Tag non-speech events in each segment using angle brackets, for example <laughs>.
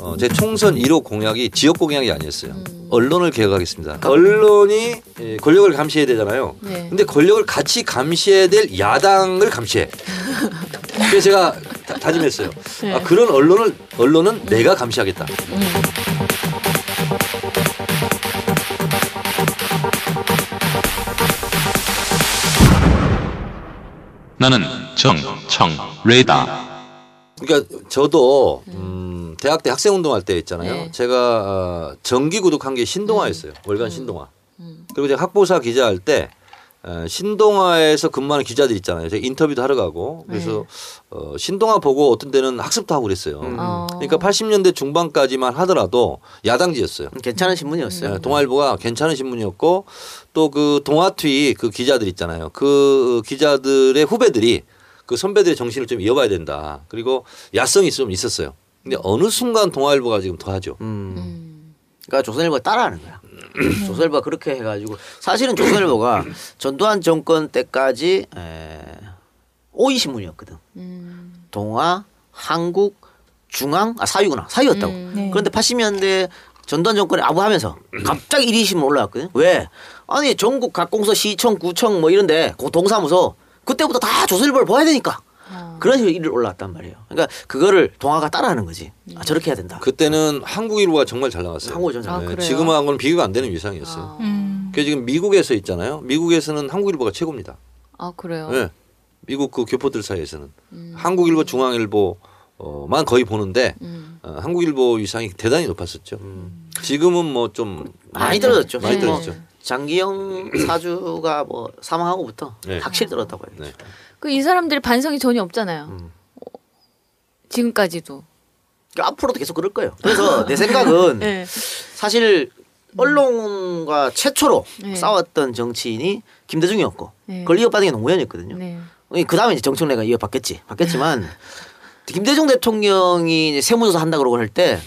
어, 제 총선 1호 공약이 지역 공약이 아니었어요. 언론을 개혁하겠습니다. 언론이 예, 권력을 감시해야 되잖아요. 네. 근데 권력을 같이 감시해야 될 야당을 감시해. <laughs> 그래서 제가 다, 다짐했어요. 네. 아, 그런 언론을 언론은 내가 감시하겠다. 나는 정청래다. 그러니까 저도 음, 대학 때 학생 운동할 때 있잖아요. 네. 제가 어, 정기 구독한 게 신동아였어요. 월간 신동아. 그리고 제가 학보사 기자할 때 어, 신동아에서 근무하는 기자들 있잖아요. 제가 인터뷰도 하러 가고 그래서 어, 신동아 보고 어떤 때는 학습도 하고 그랬어요. 어. 그러니까 80년대 중반까지만 하더라도 야당지였어요. 괜찮은 신문이었어요. 네, 동아일보가 괜찮은 신문이었고 또 그 동아투이 그 기자들 있잖아요. 그 기자들의 후배들이 그 선배들의 정신을 좀 이어봐야 된다. 그리고 야성이 좀 있었어요. 근데 어느 순간 동아일보가 지금 더하죠. 음. 그러니까 조선일보가 따라하는 거야. 조선일보가 그렇게 해가지고 사실은 조선일보가 전두환 정권 때까지 에, 5위 신문이었거든. 동아, 한국, 중앙, 아 사유구나 사유였다고. 네. 그런데 80년대 전두환 정권이 아부하면서 갑자기 1위 신문 올라왔거든. 왜? 아니 전국 각 공서 시청, 구청 뭐 이런데 그 동사무소 그때부터 다 조선일보를 봐야 되니까. 그런 식으로 1위 올라왔단 말이에요. 그러니까 그거를 동아가 따라하는 거지. 아 저렇게 해야 된다. 그때는 한국일보가 정말 잘 나갔어요. 좀잘 아, 네? 지금하고는 비교가 안 되는 위상이었어요. 음. 그래서 지금 미국에서 있잖아요. 미국에서는 한국일보가 최고입니다. 아 그래요. 네. 미국 그 교포들 사이에서는 한국일보, 중앙일보만 거의 보는데 음. 어, 한국일보 위상이 대단히 높았었죠. 지금은 뭐 좀 많이 떨어졌죠. 많이 네. 떨어졌죠. 장기영 <clears throat> 사주가 뭐 사망하고부터 네. 확실히 떨어졌다고 해요. 네. 그이 사람들이 반성이 전혀 없잖아요. 어, 지금까지도. 그러니까 앞으로도 계속 그럴 거예요. 그래서 <laughs> 내 생각은 네. 사실 언론과 최초로 네. 싸웠던 정치인이 김대중이었고 네. 그걸 이어받은 게 노무현이었거든요. 네. 그 다음에 이제 정청래가 이어받겠지. 받겠지만 <laughs> 김대중 대통령이 세무조사 한다 그러고 할때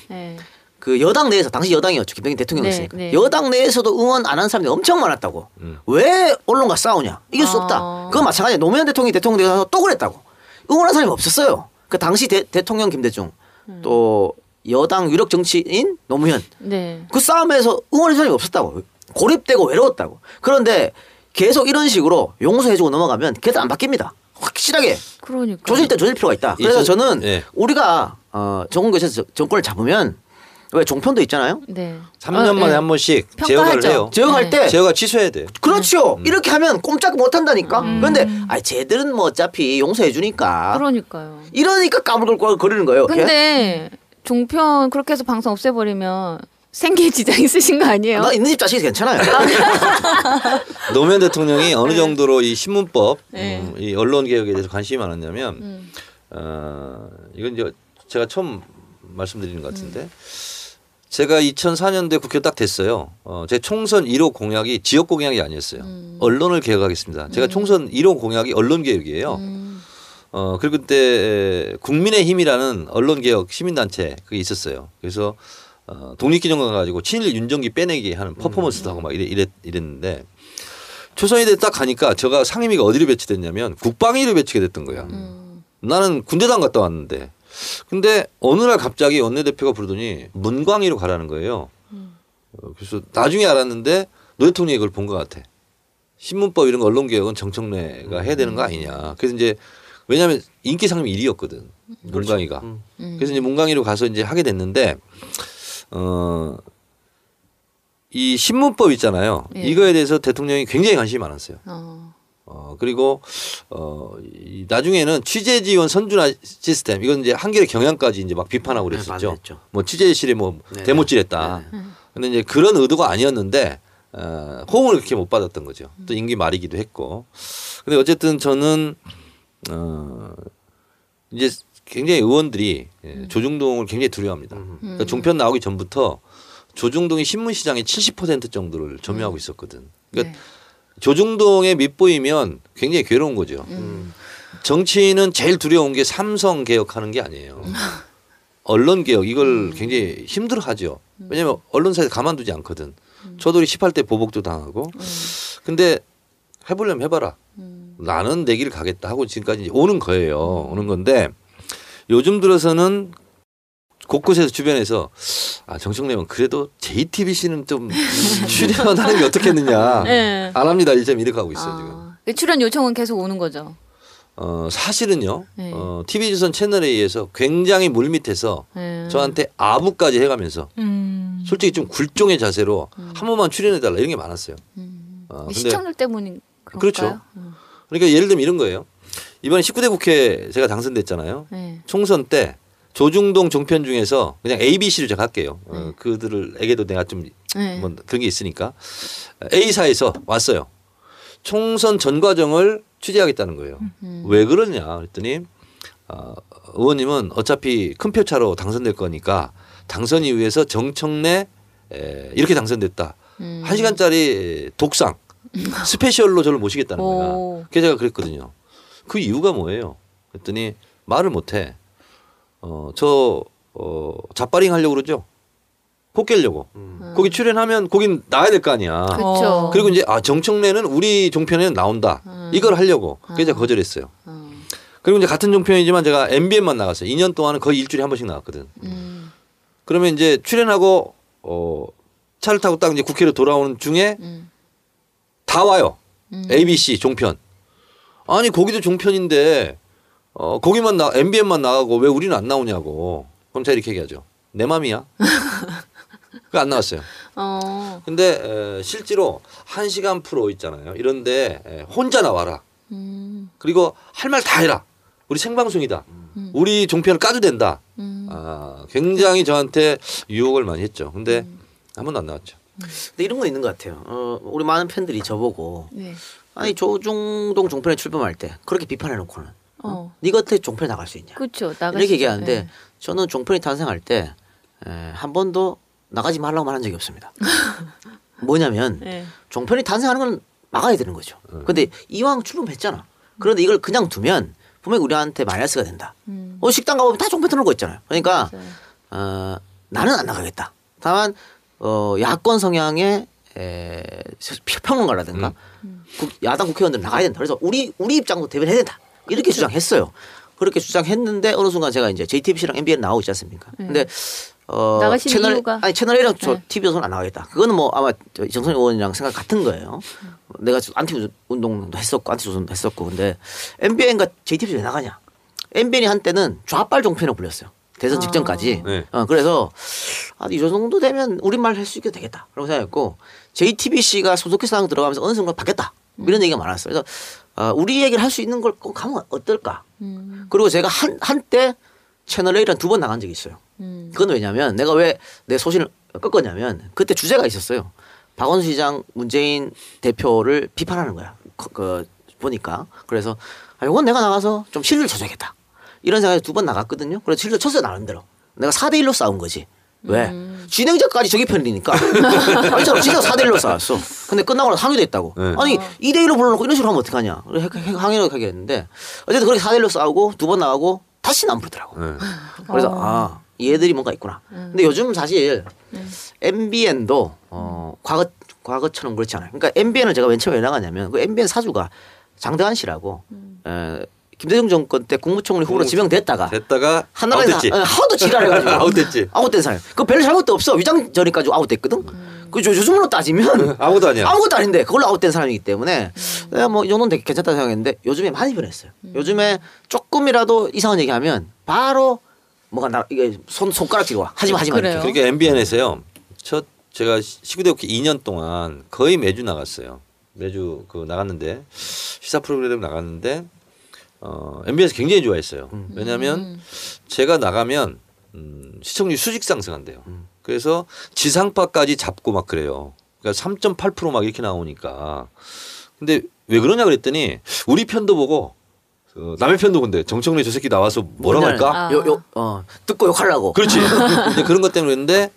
그 네. 여당 내에서 당시 여당이었죠. 김대중 대통령이었으니까 네, 네. 여당 내에서도 응원 안 한 사람들이 엄청 많았다고. 음. 왜 언론과 싸우냐? 이길 수 아. 없다. 그건 마찬가지야. 노무현 대통령이 대통령 되서 또 그랬다고. 응원한 사람이 없었어요. 그 당시 대, 대통령 김대중 또 여당 유력 정치인 노무현 네. 그 싸움에서 응원한 사람이 없었다고. 고립되고 외로웠다고. 그런데 계속 이런 식으로 용서해주고 넘어가면 걔들 안 바뀝니다. 확실하게 그러니까. 조질 때 조질 필요가 있다. 그래서 이제- 저는 예. 우리가 어, 정권에서 정권을 잡으면 왜 종편도 있잖아요. 네. 3년 어, 만에 네. 한 번씩 평가하죠. 제어를 해요. 제어할 네. 때 제어가 취소해야 돼. 그렇죠. 음. 이렇게 하면 꼼짝 못 한다니까. 그런데 아 쟤들은 뭐 어차피 용서해 주니까. 그러니까요. 이러니까 까불거리는 거예요. 걔? 근데 종편 그렇게 해서 방송 없애버리면 생계 지장 있으신 거 아니에요? 나 있는 집 자식이 괜찮아요. <laughs> 노무현 대통령이 어느 정도로 이 신문법, 네. 음, 이 언론 개혁에 대해서 관심이 많았냐면, 음. 어, 이건 이제 제가 처음 말씀드리는 것 같은데, 제가 2004년도에 국회 딱 됐어요. 어, 제 총선 1호 공약이 지역 공약이 아니었어요. 언론을 개혁하겠습니다. 제가 총선 1호 공약이 언론 개혁이에요. 음. 어, 그리고 그때 국민의 힘이라는 언론 개혁 시민단체 그게 있었어요. 그래서 어, 독립기념관 가지고 친일 윤정기 빼내기 하는 퍼포먼스도 하고 막 이래, 이랬, 이랬는데 초선이 딱 가니까 제가 상임위가 어디로 배치됐냐면 국방위로 배치가 됐던 거야. 음. 나는 군대당 갔다 왔는데 근데 어느 날 갑자기 원내대표가 부르더니 문광위로 가라는 거예요. 어, 그래서 나중에 알았는데 노 대통령이 그걸 본 것 같아. 신문법 이런 거 언론 개혁은 정청래가 해야 되는 거 아니냐. 그래서 이제 왜냐하면 인기 상임 1위였거든. 문광희가. 음. 그래서 이제 문광희로 가서 이제 하게 됐는데 어. 이 신문법 있잖아요. 예. 이거에 대해서 대통령이 굉장히 관심이 많았어요. 어. 어 그리고 어 이- 나중에는 취재 지원 선준화 시스템 이건 이제 한겨레 경향까지 이제 막 비판하고 네, 그랬었죠. 반대했죠. 뭐 취재실에 뭐 네, 대못질했다. 근데 이제 그런 의도가 아니었는데 어, 호응을 그렇게 못 받았던 거죠. 또 임기 말이기도 했고. 근데 어쨌든 저는 어 이제 굉장히 의원들이 예, 조중동을 굉장히 두려워합니다. 그러니까 종편 나오기 전부터 조중동이 신문 시장의 70% 정도를 점유하고 있었거든. 그러니까 네. 조중동에 밑보이면 굉장히 괴로운 거죠. 음. 정치인은 제일 두려운 게 삼성 개혁하는 게 아니에요. 언론 개혁 이걸 굉장히 힘들어 하죠. 왜냐하면 언론사에서 가만두지 않거든. 저도 18대 보복도 당하고. 근데 해보려면 해봐라. 음. 나는 내 길 가겠다 하고 지금까지 오는 거예요. 오는 건데 요즘 들어서는 곳곳에서 주변에서 아 정청래는 그래도 JTBC는 좀 출연하는 게 어떻겠느냐. <laughs> 네. 안 합니다. 이점 이렇게 하고 있어요 지금. 아, 그 출연 요청은 계속 오는 거죠. 어 사실은요. 네. 어 TV조선 채널에 의해서 굉장히 물밑에서 네. 저한테 아부까지 해가면서 음. 솔직히 좀 굴종의 자세로 한 번만 출연해달라 이런 게 많았어요. 음. 어, 시청률 때문인 그런가요? 그렇죠. 음. 그러니까 예를 들면 이런 거예요. 이번에 19대 국회 제가 당선됐잖아요. 네. 총선 때 조중동 종편 중에서 그냥 ABC를 제가 할게요. 어, 그들에게도 내가 좀 네. 뭐 그런 게 있으니까 A사에서 왔어요. 총선 전 과정을 취재하겠다는 거예요. 음. 왜 그러냐 그랬더니 어, 의원님은 어차피 큰 표 차로 당선될 거니까 당선 이후에서 정청래 에, 이렇게 당선됐다. 음. 한 시간짜리 독상 <laughs> 스페셜로 저를 모시겠다는 거야. 오. 그래서 제가 그랬거든요. 그 이유가 뭐예요? 그랬더니 말을 못해. 어, 저, 어, 자빠링 하려고 그러죠? 코 깨려고. 거기 출연하면 거긴 나야 될 거 아니야. 그렇죠. 그리고 이제 아, 정청래는 우리 종편에는 나온다. 이걸 하려고. 그래서 제가 거절했어요. 어. 그리고 이제 같은 종편이지만 제가 MBN만 나갔어요. 2년 동안은 거의 일주일에 한 번씩 나왔거든. 음. 그러면 이제 출연하고 어, 차를 타고 딱 이제 국회로 돌아오는 중에 음. 다 와요. 음. ABC 종편. 아니 거기도 종편인데 어 거기만 나 MBN만 나가고 왜 우리는 안 나오냐고. 그럼 제가 이렇게 얘기하죠. 내 맘이야. <laughs> 그안 나왔어요. 어. 근데 에, 실제로 한 시간 프로 있잖아요. 이런데 에, 혼자 나와라. 음. 그리고 할 말 다 해라. 우리 생방송이다. 우리 종편을 까도 된다. 음. 아, 굉장히 저한테 유혹을 많이 했죠. 근데 음. 한 번도 안 나왔죠. 근데 이런 건 있는 것 같아요. 어, 우리 많은 팬들이 저보고 네. 아니 조중동 종편에 출범할 때 그렇게 비판해 놓고는 어. 네가 어떻게 종편에 나갈 수 있냐 그렇죠. 이렇게 수- 얘기하는데 네. 저는 종편이 탄생할 때 한 번도 나가지 말라고 말한 적이 없습니다. <laughs> 뭐냐면 네. 종편이 탄생하는 건 막아야 되는 거죠. 근데 이왕 출범했잖아. 그런데 이걸 그냥 두면 분명히 우리한테 마이너스가 된다. 음. 어, 식당 가보면 다 종편 틀어놓고 있잖아요. 그러니까 맞아요. 어, 나는 안 나가겠다. 다만 어, 야권 성향의 에, 평론가라든가 국- 야당 국회의원들 나가야 된다. 그래서 우리 우리 입장도 대변해야 된다. 이렇게 주장했어요. 그렇게 주장했는데 어느 순간 제가 이제 JTBC랑 MBN 나오고 있지 않습니까? 근데 어, 나가신 채널 이유가? 아니 채널 A랑 저 네. TV조선 안 나가겠다. 그거는 뭐 아마 저 정선 의원이랑 생각 같은 거예요. 내가 안티 운동도 했었고 안티 조선도 했었고 근데 MBN과 JTBC 왜 나가냐? MBN이 한때는 좌빨 종편으로 불렸어요. 대선 직전까지. 네. 어, 그래서 아, 이 정도 되면 우리말 할 수 있게 되겠다. 라고 생각했고 JTBC가 소속해서 나가 들어가면서 어느 순간 바뀌었다. 뭐 이런 얘기가 많았어요. 그래서 어, 우리 얘기를 할 수 있는 걸 꼭 가면 어떨까? 음. 그리고 제가 한, 한때 채널 A랑 두 번 나간 적이 있어요. 음. 그건 왜냐면 내가 왜 내 소신을 꺾었냐면 그때 주제가 있었어요. 박원순 시장 문재인 대표를 비판하는 거야. 그, 그 보니까 그래서 아 이건 내가 나가서 좀 실를 쳐줘야겠다. 이런 생각에 두 번 나갔거든요. 그래서 실를 쳤어요 나름대로. 내가 4대 1로 싸운 거지. 왜? 진행자까지 저기 편이니까. 아니처럼 진짜 4대 1로 싸웠어. 근데 끝나고 나서 항의도 했다고. 네. 아니 2대 1로 불러놓고 이런 식으로 하면 어떡하냐. 항의를 하게 했는데 어쨌든 그렇게 4대 1로 싸우고 두 번 나가고 다시는 안 부르더라고. 네. 그래서 아 얘들이 뭔가 있구나. 근데 요즘 사실 MBN도 어 과거 과거처럼 그렇지 않아요. 그러니까 MBN을 제가 맨 처음에 왜 나가냐면 그 MBN 사주가 장대환 씨라고 에, 김대중 정권 때 국무총리 후보로 지명됐다가 됐다가 한나라에서 아웃됐지. 하- 하도 지랄해 가지고 <laughs> 아웃됐지. 아웃된 사람. 그별 잘못도 없어. 위장 전이까지 아웃됐거든. 그 요- 요즘으로 따지면 <laughs> 아무도 아니야. 아무것도 아닌데 그걸로 아웃된 사람이기 때문에 내가 뭐이 정도는 되게 괜찮다 생각했는데 요즘에 많이 변했어요. 요즘에 조금이라도 이상한 얘기하면 바로 뭐가 나 이게 손 손가락질이 와. 하지 마 하지 마. 그래요? 이렇게. 그러니까 MBN에서요. 첫 제가 19대 국회 2년 동안 거의 매주 나갔어요. 매주 그 나갔는데 시사 프로그램 나갔는데 어 MBN에서 굉장히 좋아했어요. 왜냐하면 제가 나가면 음, 시청률 수직 상승한대요. 그래서 지상파까지 잡고 막 그래요. 그러니까 3.8%막 이렇게 나오니까. 근데 왜 그러냐 그랬더니 우리 편도 보고 어, 남의 편도 본데 정청래 저 새끼 나와서 뭐라고 뭔지 할까? 알아요? 요, 요, 어, 듣고 욕하려고. 그렇지. <laughs> 근데 그런 것 때문에 그랬는데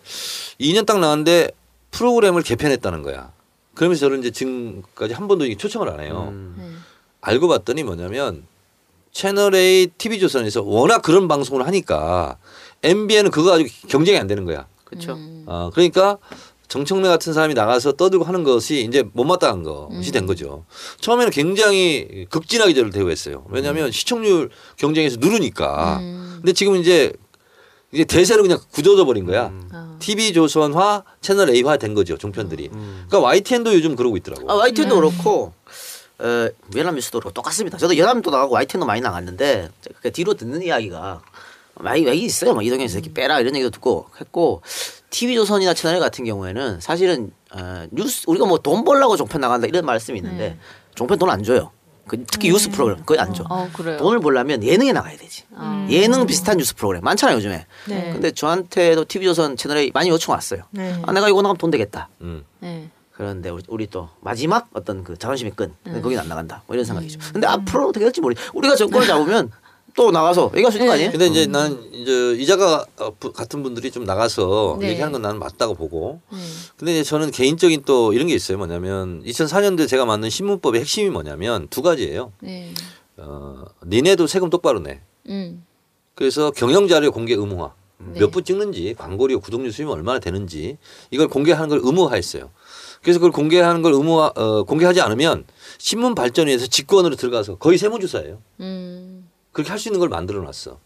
2년 딱 나왔는데 프로그램을 개편했다는 거야. 그러면서 저는 이제 지금까지 한 번도 초청을 안 해요. 음. 알고 봤더니 뭐냐면 채널 A TV조선에서 워낙 그런 방송을 하니까 MBN은 그거 가지고 경쟁이 안 되는 거야. 그렇죠. 음. 어, 그러니까 정청래 같은 사람이 나가서 떠들고 하는 것이 이제 못마땅한 것이 된 거죠. 처음에는 굉장히 극진하게 저를 대우했어요. 왜냐하면 시청률 경쟁에서 누르니까. 근데 지금 이제 이제 대세로 그냥 굳어져 버린 거야. 아. TV 조선화, 채널 A화 된 거죠 종편들이. 그러니까 YTN도 요즘 그러고 있더라고. 아, YTN도 그렇고 어, 연합 뉴스도 그렇고 똑같습니다. 저도 연합도 나가고 YTN도 많이 나갔는데 그 뒤로 듣는 이야기가 많이 많이 있어요. 막 이동현 새끼 빼라 이런 얘기도 듣고 했고 TV 조선이나 채널 같은 경우에는 사실은 어, 뉴스 우리가 뭐 돈 벌라고 종편 나간다 이런 말씀이 있는데 종편 돈 안 줘요. 그 특히 뉴스 프로그램 거의 안 줘. 어, 그래요. 돈을 벌려면 예능에 나가야 되지. 예능 비슷한 뉴스 프로그램 많잖아요 요즘에. 네. 근데 저한테도 TV조선 채널에 많이 요청 왔어요. 네. 아 내가 이거 나가면 돈 되겠다. 음. 네. 그런데 우리, 우리 또 마지막 어떤 그 자존심의 끈 거기는 안 나간다. 뭐 이런 생각이죠. 근데 앞으로 어떻게 될지 모르. 우리가 정권을 잡으면 또 나가서 얘기할 수 있는 거 아니에요? 근데 이제 나는 이제 이자가 어, 부- 같은 분들이 좀 나가서 네. 얘기하는 건 나는 맞다고 보고. 네. 근데 이제 저는 개인적인 또 이런 게 있어요. 뭐냐면 2004년도에 제가 만든 신문법의 핵심이 뭐냐면 두 가지예요. 네. 어, 니네도 세금 똑바로 내. 음. 그래서 경영 자료 공개 의무화. 네. 몇부 찍는지 광고료 구독료 수입이 얼마나 되는지 이걸 공개하는 걸 의무화했어요. 그래서 그걸 공개하는 걸 의무화 어, 공개하지 않으면 신문 발전을 위해서 직권으로 들어가서 거의 세무조사예요. 음. 그렇게 할 수 있는 걸 만들어 놨어.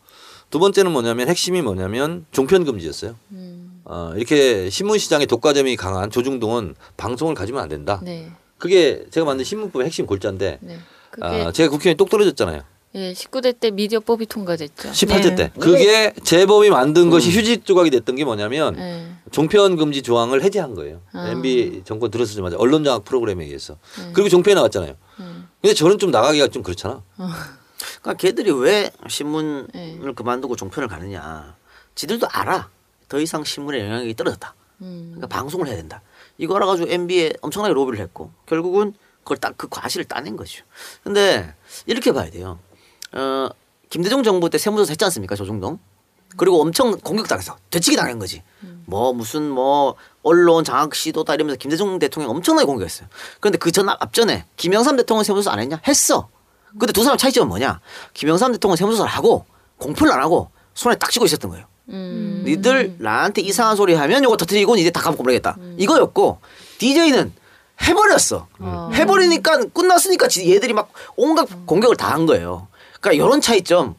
두 번째는 뭐냐면 핵심이 뭐냐면 종편 금지였어요. 음. 어, 이렇게 신문 시장의 독과점이 강한 조중동은 방송을 가지면 안 된다. 네. 그게 제가 만든 신문법의 핵심 골자인데 네. 아, 제가 국회의원이 똑 떨어졌잖아요. 예, 19대 때 미디어법이 통과됐죠. 18대 네. 때. 그게 재범이 만든 것이 휴지 조각이 됐던 게 뭐냐면 네. 종편 금지 조항을 해제한 거예요. 아. MB 정권 들어서자마자 언론 장악 프로그램에 의해서. 네. 그리고 종편에 나왔잖아요. 음. 근데 저는 좀 나가기가 좀 그렇잖아. 그러니까 걔들이 왜 신문을 네. 그만두고 종편을 가느냐. 지들도 알아. 더 이상 신문의 영향력이 떨어졌다. 음. 그러니까 방송을 해야 된다. 이거 알아가지고 MB에 엄청나게 로비를 했고 결국은 그걸 딱 그 과실을 따낸 거죠. 근데 이렇게 봐야 돼요. 어, 김대중 정부 때 세무조사 했지 않습니까 조중동? 그리고 엄청 공격당해서 되치기 당한 거지. 뭐 무슨 뭐 언론 장악 시도다 이러면서 김대중 대통령 엄청나게 공격했어요. 그런데 그 전 앞전에 김영삼 대통령 세무조사 안 했냐? 했어. 근데 두 사람 차이점은 뭐냐? 김영삼 대통령 세무조사를 하고 공표를 안 하고 손에 딱 쥐고 있었던 거예요. 음. 니들 나한테 이상한 소리 하면 요거 터뜨리고 니들 다 감고 버리겠다. 이거였고 DJ는 해버렸어. 해버리니까 끝났으니까 지- 얘들이 막 온갖 공격을 다 한 거예요. 그러니까 이런 차이점.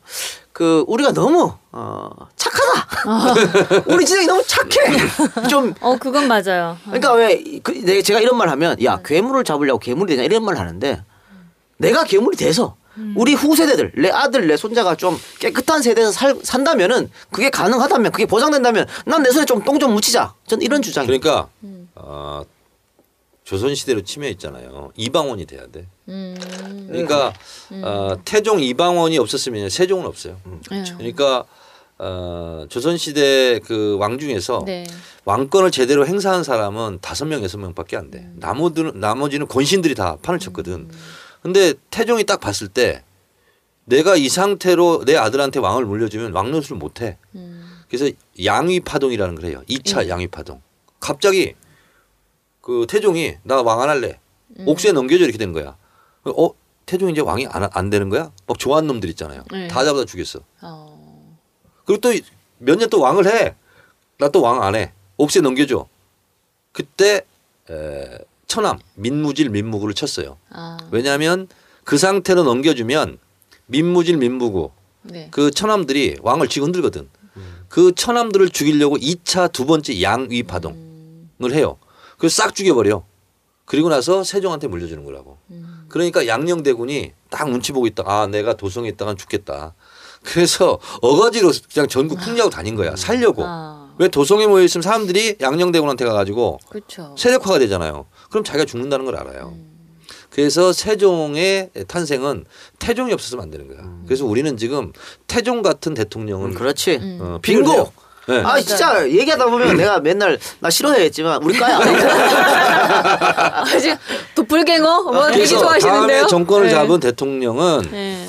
그 우리가 너무 어 착하다. <laughs> 우리 진영이 너무 착해. <laughs> 좀 어, 그건 맞아요. 그러니까 왜 그, 내- 제가 이런 말 하면 야 괴물을 잡으려고 괴물이 되냐 이런 말 하는데 내가 괴물이 돼서 우리 후세대들 내 아들 내 손자가 좀 깨끗한 세대에서 살, 산다면은 그게 가능하다면 그게 보장된다면 난 내 손에 좀 똥좀 묻히자 전 이런 주장이에요. 그러니까 어, 조선 시대로 치면 있잖아요. 이방원이 돼야 돼. 음. 그러니까 어, 태종 이방원이 없었으면 세종은 없어요. 네. 그러니까 어, 조선 시대 그 왕 중에서 네. 왕권을 제대로 행사한 사람은 다섯 명 여섯 명 밖에 안 돼. 나머지는 나머지는 권신들이 다 판을 쳤거든. 근데 태종이 딱 봤을 때 내가 이 상태로 내 아들한테 왕을 물려주면 왕 노릇을 못 해. 음. 그래서 양위 파동이라는 걸 해요. 2차 양위 파동. 갑자기 그 태종이 나 왕 안 할래. 옥수에 넘겨줘 이렇게 된 거야. 어 태종 이제 왕이 안, 안 되는 거야? 막 좋아하는 놈들 있잖아요. 네. 다 잡아다 죽였어. 어. 그리고 또 몇 년 또 왕을 해. 나 또 왕 안 해. 옥새 넘겨줘. 그때 에, 천암 민무질 민무구를 쳤어요. 아. 왜냐하면 그 상태로 넘겨주면 민무질 민무구 네. 그 천암들이 왕을 쥐고 흔들거든. 그 천암들을 죽이려고 2차 두 번째 양위 파동을 해요. 그래서 싹 죽여버려. 그리고 나서 세종한테 물려주는 거라고. 그러니까 양녕대군이 딱 눈치 보고 있다. 아, 내가 도성에 있다간 죽겠다. 그래서 어거지로 그냥 전국 풍리하고 다닌 거야. 살려고. 아. 왜 도성에 모여 있으면 사람들이 양녕대군한테 가가지고 그렇죠. 세력화가 되잖아요. 그럼 자기가 죽는다는 걸 알아요. 그래서 세종의 탄생은 태종이 없었으면 안 되는 거야. 그래서 우리는 지금 태종 같은 대통령은 음, 그렇지. 어, 빙고. 네. 아 진짜 얘기하다 보면 내가 맨날 나 싫어했지만 우리 과야. <laughs> 아, 지금 도플갱어 뭐 되게 좋아하시는데요. 다음에 정권을 네. 잡은 대통령은 네.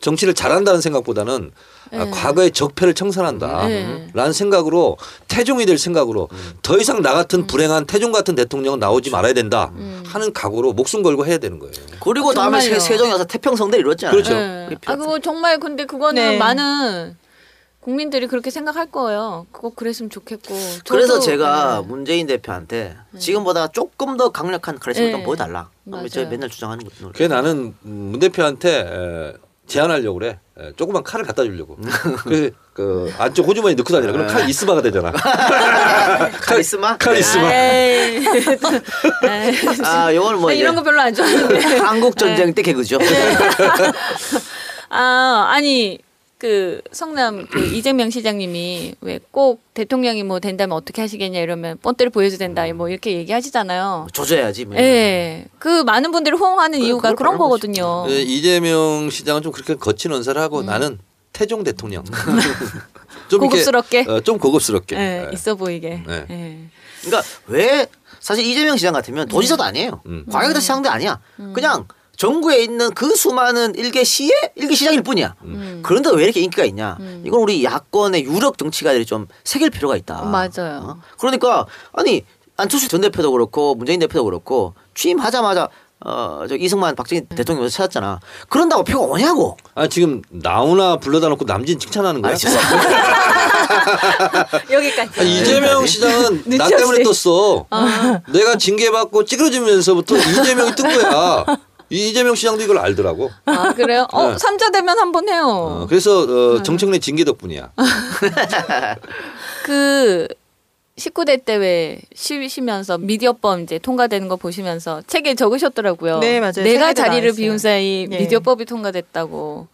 정치를 잘한다는 생각보다는 아, 네. 과거의 적폐를 청산한다. 네. 라는 생각으로 태종이 될 생각으로 더 이상 나 같은 불행한 태종 같은 대통령은 나오지 말아야 된다 하는 각오로 목숨 걸고 해야 되는 거예요. 그리고 다음에 세. 세종이 와서 태평성대 이뤘잖아요. 그렇죠. 네. 아 그거 정말 근데 그거는 네. 많은 국민들이 그렇게 생각할 거예요. 그거 그랬으면 좋겠고. 그래서 제가 네. 문재인 대표한테 지금보다 조금 더 강력한 카리스마 좀 네. 보여달라. 맞아요. 제가 맨날 주장하는 거. 그래 나는 문 대표한테 에, 제안하려고 그래. 에, 조그만 칼을 갖다 주려고. <laughs> 그래서 그 안쪽 호주머니 넣고 다니라. 그럼 칼 이스마가 되잖아. 카리스마? <laughs> 칼 이스마. 에이. 에이. 아, 요건 뭐나 이제 이런 거 별로 안 좋아하는데. 한국 전쟁 때 개그죠. <laughs> 아 아니 그 성남 그 이재명 시장님이 왜 꼭 대통령이 뭐 된다면 어떻게 하시겠냐 이러면 본때를 보여줘야 된다 뭐 이렇게 얘기하시잖아요. 조져야지. 뭐. 예. 그 많은 분들이 호응하는 그래, 이유가 그런 거거든요. 에, 이재명 시장은 좀 그렇게 거친 언사를 하고 나는 태종 대통령. <laughs> 좀 이렇게, 고급스럽게? 어, 좀 고급스럽게. 예, 예. 있어 보이게. 네. 예. 그러니까 왜 사실 이재명 시장 같으면 도지사도 아니에요. 음. 광역시 시장도 아니야. 그냥 전국에 있는 그 수많은 일개 시의 일개 시장일 뿐이야. 음. 그런데 왜 이렇게 인기가 있냐? 이건 우리 야권의 유력 정치가들이 좀 새길 필요가 있다. 맞아요. 어? 그러니까 아니 안철수 전 대표도 그렇고 문재인 대표도 그렇고 취임하자마자 어, 저 이승만 박정희 대통령 찾았잖아. 그런다고 표가 오냐고. 아 지금 나오나 불러다 놓고 남진 칭찬하는 거야? 아. <laughs> 여기까지. 아니, 이재명 시장은 나 때문에. 떴어. 내가 징계받고 찌그러지면서부터 이재명이 뜬 거야. 이 이재명 시장도 이걸 알더라고. 아 그래요? 어 네. 삼자 되면 한번 해요. 어, 그래서 어, 정청래 징계 덕분이야. <laughs> 그 19대 때 왜 쉬시면서 미디어법 이제 통과되는 거 보시면서 책에 적으셨더라고요. 네, 맞아요. 내가 자리를. 비운 사이 네. 미디어법이 통과됐다고.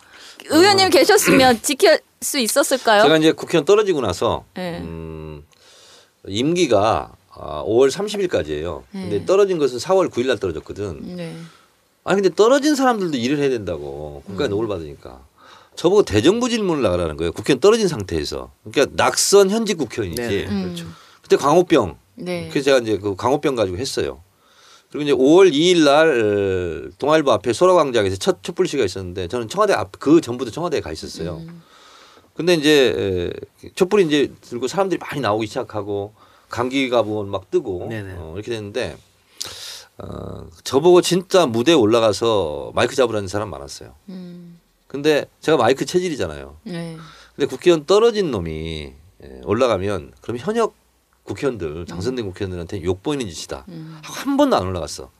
의원님 계셨으면 지킬 수 있었을까요? 제가 이제 국회의원 떨어지고 나서 네. 음, 임기가 아, 5월 30일까지예요. 근데 네. 떨어진 것은 4월 9일 날 떨어졌거든. 네. 아니 근데 떨어진 사람들도 일을 해야 된다고 국가에 녹을 받으니까 저보고 대정부 질문을 나가라는 거예요. 국회의원 떨어진 상태에서. 그러니까 낙선 현직 국회의원이지. 네, 음. 그렇죠. 그때 광우병. 네. 그래서 제가 이제 그 광우병 가지고 했어요. 그리고 이제 5월 2일 날 어, 동아일보 앞에 소라광장에서 첫 촛불 시위가 있었는데 저는 청와대 앞 그 전부터 청와대에 가 있었어요. 음. 근데 이제 에, 촛불이 이제 들고 사람들이 많이 나오기 시작하고 감기 가 보면 막 뜨고 네네. 어, 이렇게 됐는데 어, 저보고 진짜 무대에 올라가서 마이크 잡으라는 사람 많았어요. 음. 근데 제가 마이크 체질이잖아요. 네. 근데 국회의원 떨어진 놈이 예, 올라가면 그럼 현역 국회의원들 당선된 국회의원들한테 욕 보이는 짓이다. 음. 한 번도 안 올라갔어.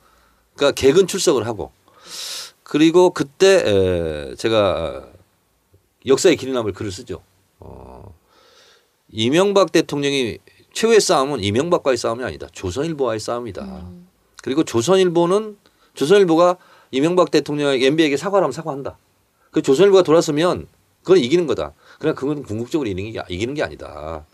그러니까 개근 출석을 하고 그리고 그때 에, 제가 역사의 길이 남을 글을 쓰죠. 어, 이명박 대통령이 최후의 싸움은 이명박과의 싸움이 아니다. 조선일보와의 싸움이다. 그리고 조선일보는 조선일보가 이명박 대통령에게 MB에게 사과를 하면 사과한다. 그 조선일보가 돌았으면 그건 이기는 거다. 그러나 그건 궁극적으로 이기는 게, 이기는 게 아니다.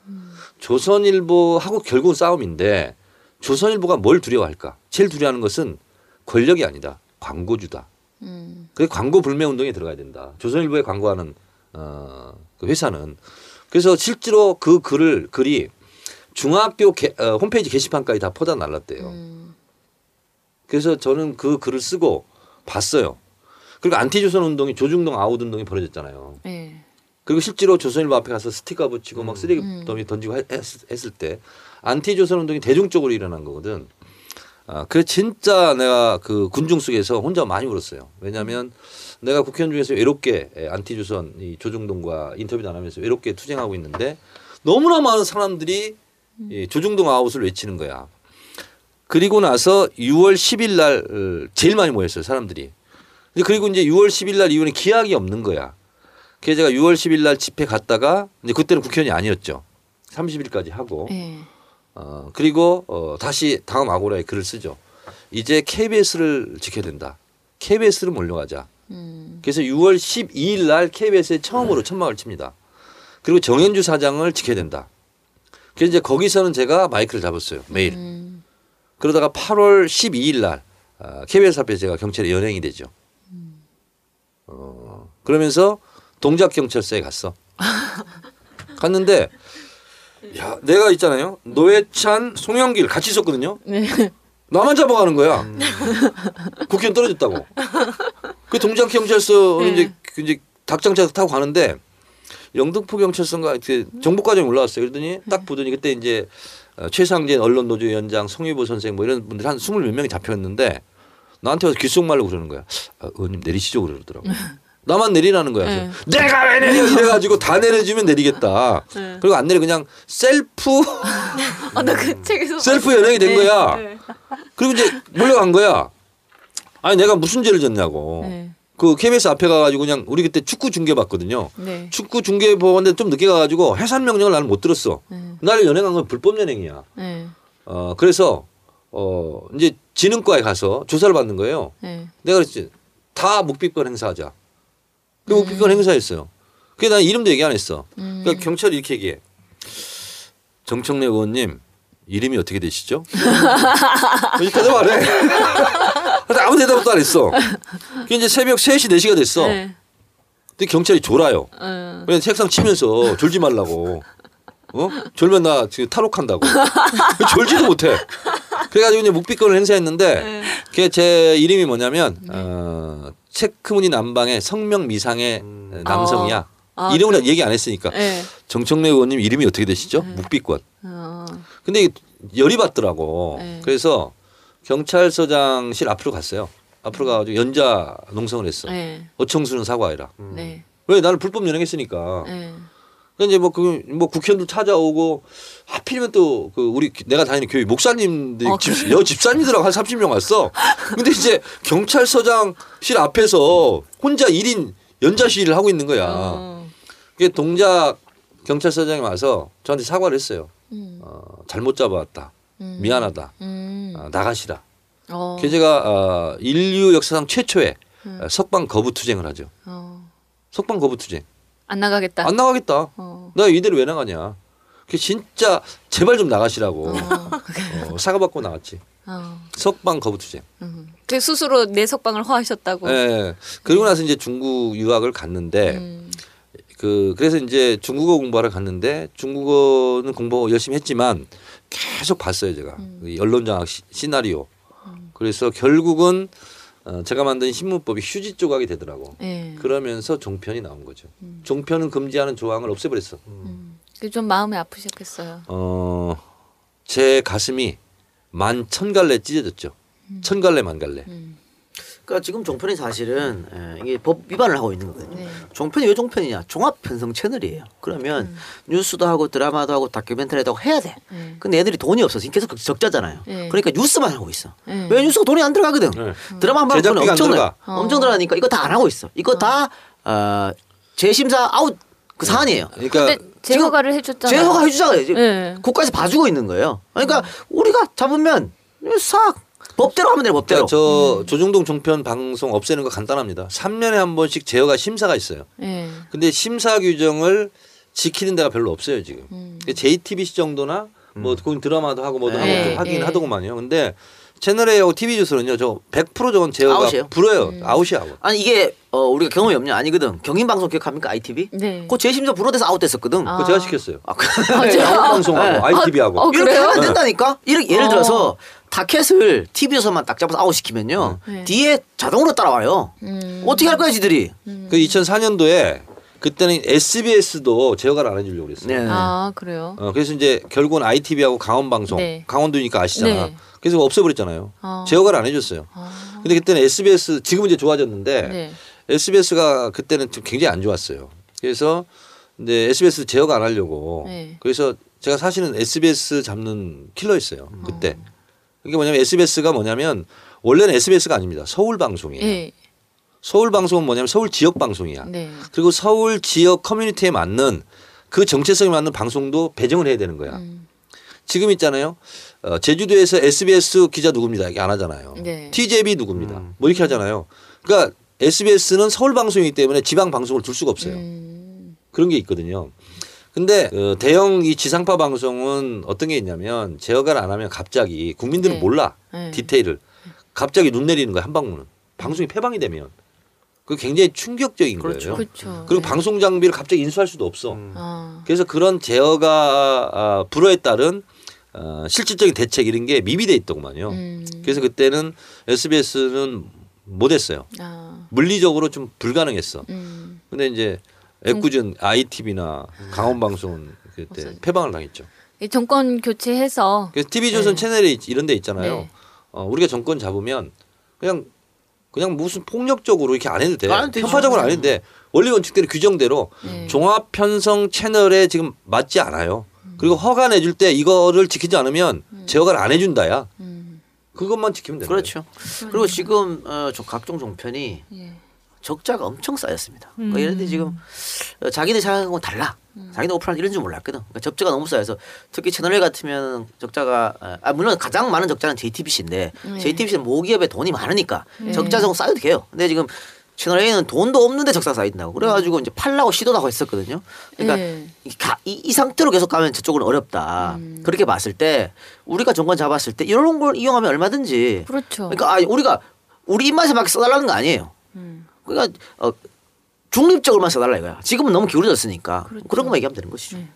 조선일보하고 결국은 싸움인데 조선일보가 뭘 두려워할까? 제일 두려워하는 것은 권력이 아니다. 광고주다. 음. 그게 광고 불매 운동에 들어가야 된다. 조선일보에 광고하는 어, 그 회사는 그래서 실제로 그 글을 글이 중학교 게, 어, 홈페이지 게시판까지 다 퍼다 날랐대요. 음. 그래서 저는 그 글을 쓰고 봤어요. 그리고 안티조선 운동이 조중동 아웃 운동이 벌어졌잖아요. 네. 그리고 실제로 조선일보 앞에 가서 스티커 붙이고 막 쓰레기 음. 더미 던지고 했, 했을 때 안티조선 운동이 대중적으로 일어난 거거든. 아, 그래 진짜 내가 그 군중 속에서 혼자 많이 울었어요. 왜냐하면 내가 국회의원 중에서 외롭게 에, 안티조선 이 조중동과 인터뷰도 안 하면서 외롭게 투쟁하고 있는데 너무나 많은 사람들이 이 조중동 아웃을 외치는 거야. 그리고 나서 6월 10일 날 어, 제일 많이 모였어요 사람들이. 그리고 이제 6월 10일 날 이후에는 기약이 없는 거야. 그래서 제가 6월 10일 날 집회 갔다가 이제 그때는 국회의원이 아니었죠. 30일까지 하고 네. 어, 그리고 어, 다시 다음 아고라에 글을 쓰죠. 이제 KBS를 지켜야 된다. KBS를 몰려가자. 음. 그래서 6월 12일 날 KBS에 처음으로 천막을 칩니다. 그리고 정현주 사장을 지켜야 된다. 그래서 이제 거기서는 제가 마이크를 잡았어요. 매일. 음. 그러다가 8월 12일 날 아, KBS 앞에 제가 경찰에 연행이 되죠. 어, 그러면서 동작 경찰서에 갔어. <laughs> 갔는데 야 내가 있잖아요. 노회찬, 송영길 같이 있었거든요. 네. 나만 잡아가는 거야. 국회의원 떨어졌다고. 그 동작 경찰서 네. 이제 그 이제 닭장차 타고 가는데 영등포 경찰서인가 이렇게 정보과정에 올라왔어요. 그러더니 딱 보더니 그때 이제 어, 최상진 언론노조 위원장, 송유보 선생 뭐 이런 분들 한 스물 몇 명이 잡혔는데 나한테 와서 귓속말로 그러는 거야. 아, 의원님 내리시죠 그러더라고. <laughs> 나만 내리라는 거야. 네. 내가 왜 내려 이래가지고 다 내려주면 내리겠다. <laughs> 네. 그리고 안 내려 그냥 셀프 <laughs> 아, 나그 책에서 셀프 연행이 된 네, 거야. 네. 그리고 이제 몰려간 거야. 아니 내가 무슨 죄를 졌냐고. 네. 그 KBS 앞에 가가지고 그냥 우리 그때 축구 중계 봤거든요. 네. 축구 중계 보는데 좀 늦게 가가지고 해산 명령을 나는 못 들었어. 네. 나를 연행한 건 불법 연행이야. 네. 어 그래서 어 이제 지능과에 가서 조사를 받는 거예요. 네. 내가 그랬지 다 묵비권 행사하자. 그 음. 묵비권 행사했어요. 그게 난 이름도 얘기 안 했어. 그러니까 경찰이 이렇게 얘기해. 정청래 의원님 이름이 어떻게 되시죠? 이렇게 대답 안 해. 근데 아무 대답도 안 했어. 그게 이제 새벽 3시 4시가 됐어. 네. 근데 경찰이 졸아요. 어. 그냥 책상 치면서 졸지 말라고. 어? 졸면 나 지금 탈옥한다고. <laughs> 졸지도 못해. 그래가지고 이제 묵비권을 행사했는데 네. 그게 제 이름이 뭐냐면 어, 체크무늬 남방의 성명 미상의 남성이야. 아, 이름을 얘기 안 했으니까. 네. 정청래 의원님 이름이 어떻게 되시죠? 묵비권. 어. 근데 열이 받더라고. 네. 그래서 경찰서장실 앞으로 갔어요. 앞으로 가가지고 연자 농성을 했어. 네. 어청수는 사과해라. 네. 왜 나는 불법 연행했으니까. 네. 그 이제 뭐 그 뭐 국회의원도 찾아오고 하필이면 또 그 우리 내가 다니는 교회 목사님들이 어, 집, 여 집사님들하고 한 30명 왔어. 근데 이제 경찰서장실 앞에서 혼자 1인 연자 시위를 하고 있는 거야. 어. 그게 동작 경찰서장이 와서 저한테 사과를 했어요. 음. 어, 잘못 잡아왔다. 음. 미안하다. 음. 아, 나가시라. 어. 제가 어, 인류 역사상 최초의 음. 어, 석방 거부 투쟁을 하죠. 어. 석방 거부 투쟁. 안 나가겠다. 안 나가겠다. 어. 나 이대로 왜 나가냐. 그 진짜 제발 좀 나가시라고 어. 어, 사과받고 나왔지. 어. 석방 거부 투쟁. 음. 그 스스로 내 석방을 허하셨다고. 예. 그리고 나서 이제 중국 유학을 갔는데 음. 그 그래서 이제 중국어 공부하러 갔는데 중국어는 공부 열심히 했지만 계속 봤어요 제가 음. 그 언론 장악 시, 시나리오. 그래서 결국은 어, 제가 만든 신문법이 휴지 조각이 되더라고. 예. 그러면서 종편이 나온 거죠. 종편은 금지하는 조항을 없애버렸어. 음. 그게 좀 마음이 아프셨겠어요. 어, 제 가슴이 만 천 갈래 찢어졌죠. 천 갈래 만 갈래. 음. 그러니까 지금 종편이 사실은 예, 이게 법 위반을 하고 있는 거거든요. 네. 종편이 왜 종편이냐? 종합 편성 채널이에요. 그러면 음. 뉴스도 하고 드라마도 하고 다큐멘터리도 하고 해야 돼. 네. 근데 애들이 돈이 없어서 계속 적자잖아요. 네. 그러니까 뉴스만 하고 있어. 네. 왜 뉴스가 돈이 안 들어가거든. 네. 드라마 한번 보면 안 엄청 들어가. 들어가. 엄청 들어가니까 이거 다 안 하고 있어. 이거 다 어, 재심사 아웃 그 사안이에요. 그러니까 제허가를 해줬잖아요. 제허가 해주잖아요. 네. 국가에서 봐주고 있는 거예요. 그러니까 우리가 잡으면 싹 법대로 하면 돼요. 법대로. 그러니까 저 조중동 종편 방송 없애는 거 간단합니다. 3년에 한 번씩 제어가 심사가 있어요. 예. 근데 심사 규정을 지키는 데가 별로 없어요 지금. 음. JTBC 정도나 뭐 거기 드라마도 하고 뭐도 네. 하고 좀 하긴 네. 하더구만요. 근데 채널A하고 TV조선은요 저 100% 저건 재허가 아웃이에요. 불허요. 음. 아웃이야 아웃. 아니 이게 어, 우리가 경험이 없냐 아니거든. 경인 방송 기억합니까? ITV? 네. 그 재심사 불허돼서 아웃됐었거든. 아. 그거 제가 시켰어요. 아, 그- 저- 야구 방송하고 네. ITV하고. 어, 이렇게 그래요? 하면 네. 된다니까. 이렇게 예를 어. 들어서 타켓을 TV에서만 딱 잡아서 아웃 시키면요. 네. 뒤에 자동으로 따라와요. 음. 어떻게 할 거야, 지들이? 그 2004년도에 그때는 SBS도 재허가를 안 해주려고 그랬어요. 네. 아 그래요. 어, 그래서 이제 결국은 ITV하고 강원방송, 네. 강원도니까 아시잖아. 네. 그래서 없애버렸잖아요. 어. 제어가를 안 해줬어요. 아. 근데 그때는 SBS 지금은 이제 좋아졌는데 네. SBS가 그때는 좀 굉장히 안 좋았어요. 그래서 근데 SBS 제어가 안 하려고 네. 그래서 제가 사실은 SBS 잡는 킬러였어요. 그때. 이게 뭐냐면 SBS가 뭐냐면 원래는 SBS가 아닙니다. 서울 방송이에요. 예. 서울 방송은 뭐냐면 서울 지역 방송이야. 네. 그리고 서울 지역 커뮤니티에 맞는 그 정체성에 맞는 방송도 배정을 해야 되는 거야. 음. 지금 있잖아요. 어, 제주도에서 SBS 기자 누굽니다. 이렇게 안 하잖아요. 네. TJB 누굽니다. 음. 뭐 이렇게 하잖아요. 그러니까 SBS는 서울 방송이기 때문에 지방 방송을 둘 수가 없어요. 음. 그런 게 있거든요. 근데 어, 대형 이 지상파 방송은 어떤 게 있냐면 제어가를 안 하면 갑자기 국민들은 네. 몰라 네. 디테일을 갑자기 눈 내리는 거야 한 방문은 방송이 폐방이 되면 그 굉장히 충격적인 그렇죠. 거예요. 그렇죠. 그리고 네. 방송 장비를 갑자기 인수할 수도 없어. 음. 아. 그래서 그런 제어가 아, 불허에 따른 어, 실질적인 대책 이런 게 미비돼 있더구만요. 음. 그래서 그때는 SBS는 못했어요. 아. 물리적으로 좀 불가능했어. 음. 근데 이제 애꿎은 ITV나 강원방송은 그때 없어졌죠. 폐방을 당했죠. 이 정권 교체해서 그래서 TV조선 네. 채널에 이런 데 있잖아요. 네. 어, 우리가 정권 잡으면 그냥 그냥 무슨 폭력적으로 이렇게 안 해도 돼. 안 되죠. 편파적으로 안 해도 돼. 원리 원칙대로 규정대로 네. 종합 편성 채널에 지금 맞지 않아요. 그리고 허가 내 줄 때 이거를 지키지 않으면 제어가를 안 해준다야. 음. 그것만 지키면 되는 그렇죠. 그리고 지금 어, 저 각종 종편이 예. 적자가 엄청 쌓였습니다. 그러니까 예를 들어 지금 어, 자기들 생각하는 건 달라. 자기네 오프라인 이런 줄 몰랐거든. 그러니까 적자가 너무 쌓여서 특히 채널A 같으면 적자가 어, 아 물론 가장 많은 적자는 JTBC인데 네. JTBC는 모기업에 돈이 많으니까 네. 적자 좀 쌓여도 돼요. 근데 지금 채널A는 돈도 없는데 적자 쌓인다고. 그래가지고 이제 팔라고 시도도 하고 했었거든요. 그러니까 네. 이, 가- 이, 이 상태로 계속 가면 저쪽은 어렵다. 음. 그렇게 봤을 때 우리가 정권 잡았을 때 이런 걸 이용하면 얼마든지 그렇죠. 그러니까 아니, 우리가 우리 입맛에 맞게 써달라는 거 아니에요. 음. 그러니까 어, 중립적으로만 써달라 이거야. 지금은 너무 기울어졌으니까 그렇죠. 그런 것만 얘기하면 되는 것이죠. 네.